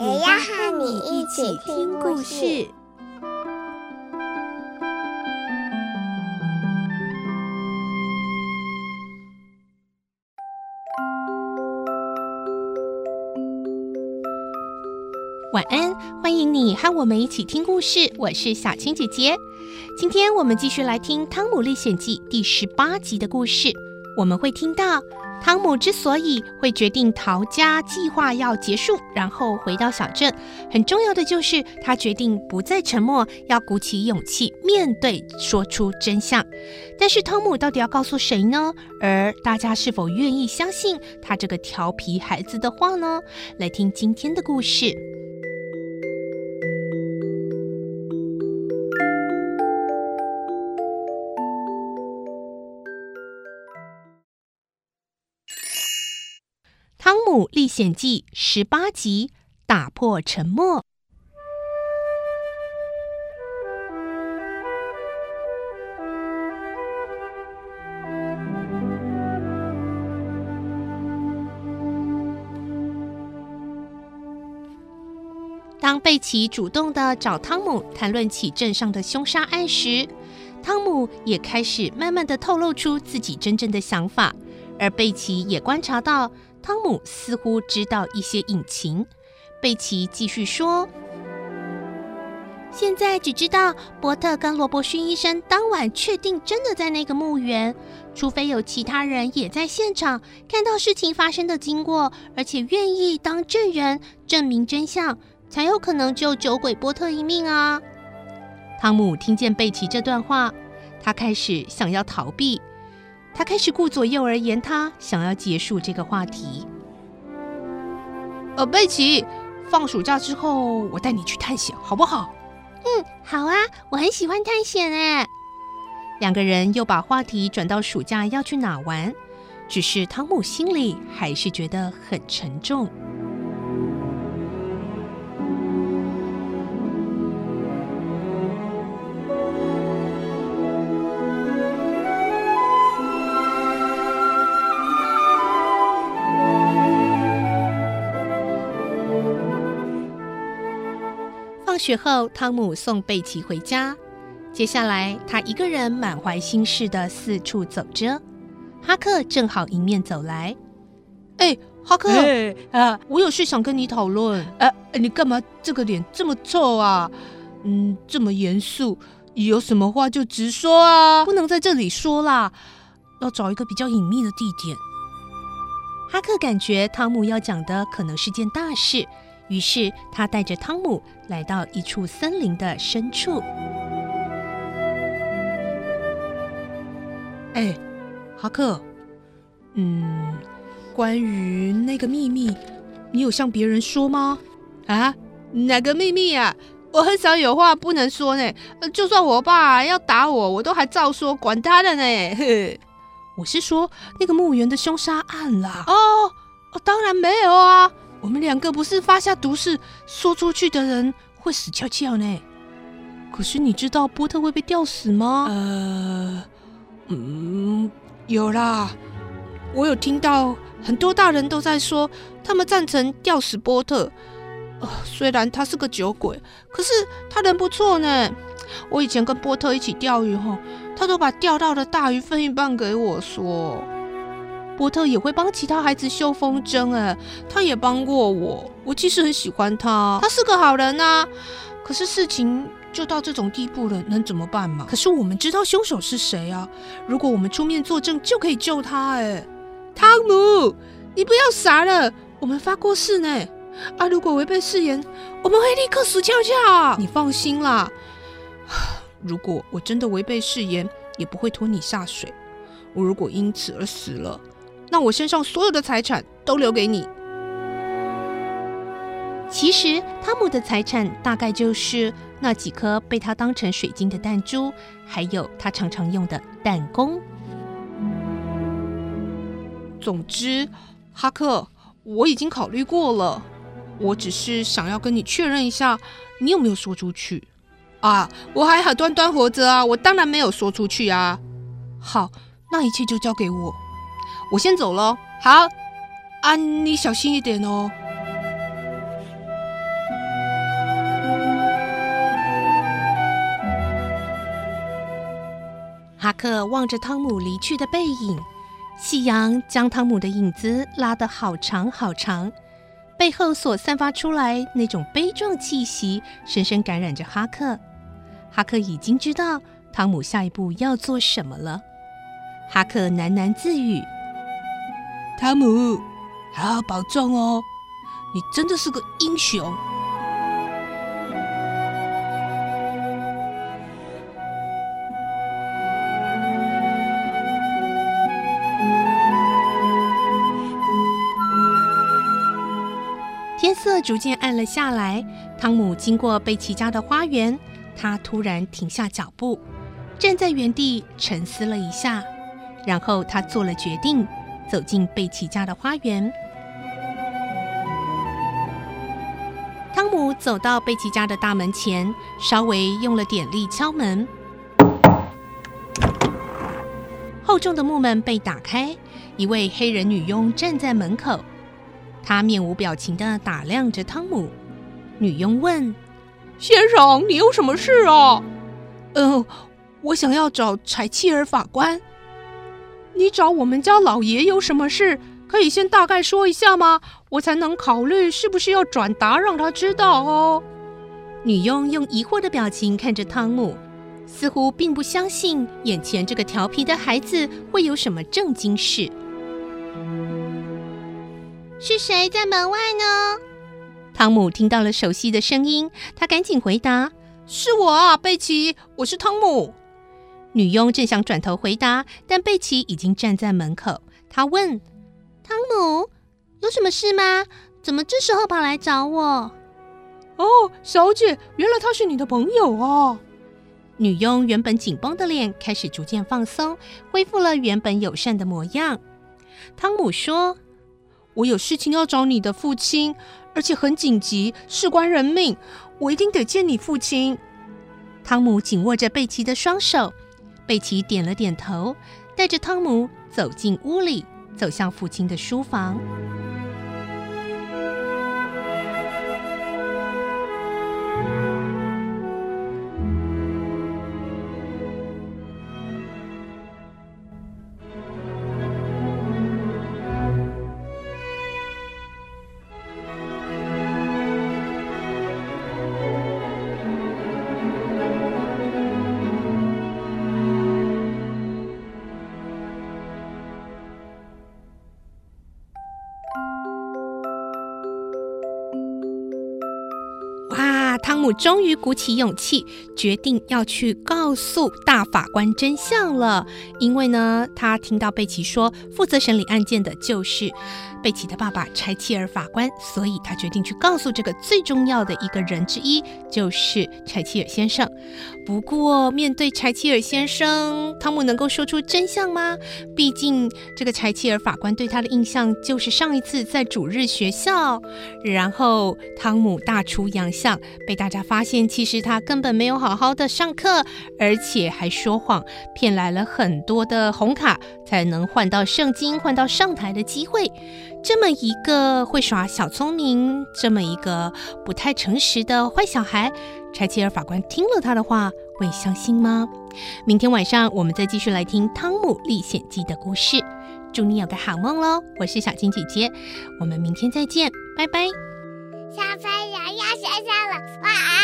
也要和你一起听故事。晚安，欢迎你和我们一起听故事。我是小青姐姐，今天我们继续来听《汤姆历险记》第十八集的故事。我们会听到。汤姆之所以会决定逃家计划要结束，然后回到小镇，很重要的就是他决定不再沉默，要鼓起勇气面对，说出真相。但是汤姆到底要告诉谁呢？而大家是否愿意相信他这个调皮孩子的话呢？来听今天的故事。《姆历险记》十八集：打破沉默。当贝奇主动的找汤姆谈论起镇上的凶杀案时，汤姆也开始慢慢的透露出自己真正的想法，而贝奇也观察到。汤姆似乎知道一些隐情。贝奇继续说：“现在只知道波特跟罗伯逊医生当晚确定真的在那个墓园，除非有其他人也在现场看到事情发生的经过，而且愿意当证人证明真相，才有可能救酒鬼波特一命啊。”汤姆听见贝奇这段话，他开始想要逃避。他开始顾左右而言他，想要结束这个话题。呃，贝奇，放暑假之后，我带你去探险，好不好？嗯，好啊，我很喜欢探险哎。两个人又把话题转到暑假要去哪玩，只是汤姆心里还是觉得很沉重。学后，汤姆送贝奇回家。接下来，他一个人满怀心事的四处走着。哈克正好迎面走来。哎，哈克，哎，啊，我有事想跟你讨论。哎，你干嘛这个脸这么臭啊？嗯，这么严肃，有什么话就直说啊，不能在这里说啦，要找一个比较隐秘的地点。哈克感觉汤姆要讲的可能是件大事。于是他带着汤姆来到一处森林的深处。哎，哈克，嗯，关于那个秘密，你有向别人说吗？啊，哪个秘密啊？我很少有话不能说呢。就算我爸要打我，我都还照说，管他的呢。我是说那个墓园的凶杀案啦。哦，哦，当然没有啊。我们两个不是发下毒誓，说出去的人会死翘翘呢。可是你知道波特会被吊死吗？呃，嗯，有啦，我有听到很多大人都在说，他们赞成吊死波特。呃，虽然他是个酒鬼，可是他人不错呢。我以前跟波特一起钓鱼吼，他都把钓到的大鱼分一半给我说。波特也会帮其他孩子绣风筝，哎，他也帮过我。我其实很喜欢他，他是个好人呐。可是事情就到这种地步了，能怎么办嘛？可是我们知道凶手是谁啊？如果我们出面作证，就可以救他。哎，汤姆，你不要傻了，我们发过誓呢。啊，如果违背誓言，我们会立刻死翘翘。你放心啦，如果我真的违背誓言，也不会拖你下水。我如果因此而死了。那我身上所有的财产都留给你。其实汤姆的财产大概就是那几颗被他当成水晶的弹珠，还有他常常用的弹弓。总之，哈克，我已经考虑过了，我只是想要跟你确认一下，你有没有说出去？啊，我还好端端活着啊，我当然没有说出去啊。好，那一切就交给我，我先走了。好，啊，你小心一点哦。哈克望着汤姆离去的背影，夕阳将汤姆的影子拉得好长好长，背后所散发出来那种悲壮气息，深深感染着哈克。哈克已经知道汤姆下一步要做什么了。哈克喃喃自语：“汤姆，好好保重哦，你真的是个英雄。”天色逐渐暗了下来，汤姆经过贝奇家的花园，他突然停下脚步，站在原地沉思了一下，然后他做了决定，走进贝奇家的花园。汤姆走到贝奇家的大门前，稍微用了点力敲门，厚重的木门被打开，一位黑人女佣站在门口。她面无表情的打量着汤姆。女佣问：“先生，你有什么事啊？”“嗯、呃，我想要找柴契尔法官。”“你找我们家老爷有什么事？可以先大概说一下吗？我才能考虑是不是要转达让他知道哦。”女佣用疑惑的表情看着汤姆，似乎并不相信眼前这个调皮的孩子会有什么正经事。是谁在门外呢？汤姆听到了熟悉的声音，他赶紧回答：“是我啊，贝奇，我是汤姆。”女佣正想转头回答，但贝奇已经站在门口。他问：“汤姆，有什么事吗？怎么这时候跑来找我？”“哦，小姐，原来他是你的朋友啊。”女佣原本紧绷的脸开始逐渐放松，恢复了原本友善的模样。汤姆说。我有事情要找你的父亲，而且很紧急，事关人命，我一定得见你父亲。汤姆紧握着贝奇的双手，贝奇点了点头，带着汤姆走进屋里，走向父亲的书房。汤姆终于鼓起勇气，决定要去告诉大法官真相了。因为呢，他听到贝奇说，负责审理案件的就是贝奇的爸爸柴契尔法官，所以他决定去告诉这个最重要的一个人之一，就是柴契尔先生。不过，面对柴契尔先生，汤姆能够说出真相吗？毕竟，这个柴契尔法官对他的印象就是上一次在主日学校，然后汤姆大出洋相，被大家发现，其实他根本没有好好的上课，而且还说谎，骗来了很多的红卡，才能换到圣经、换到上台的机会。这么一个会耍小聪明，这么一个不太诚实的坏小孩，柴契尔法官听了他的话，会相信吗？明天晚上我们再继续来听《汤姆历险记》的故事。祝你有个好梦喽！我是小金姐姐，我们明天再见，拜拜。小朋友要学车了晚安。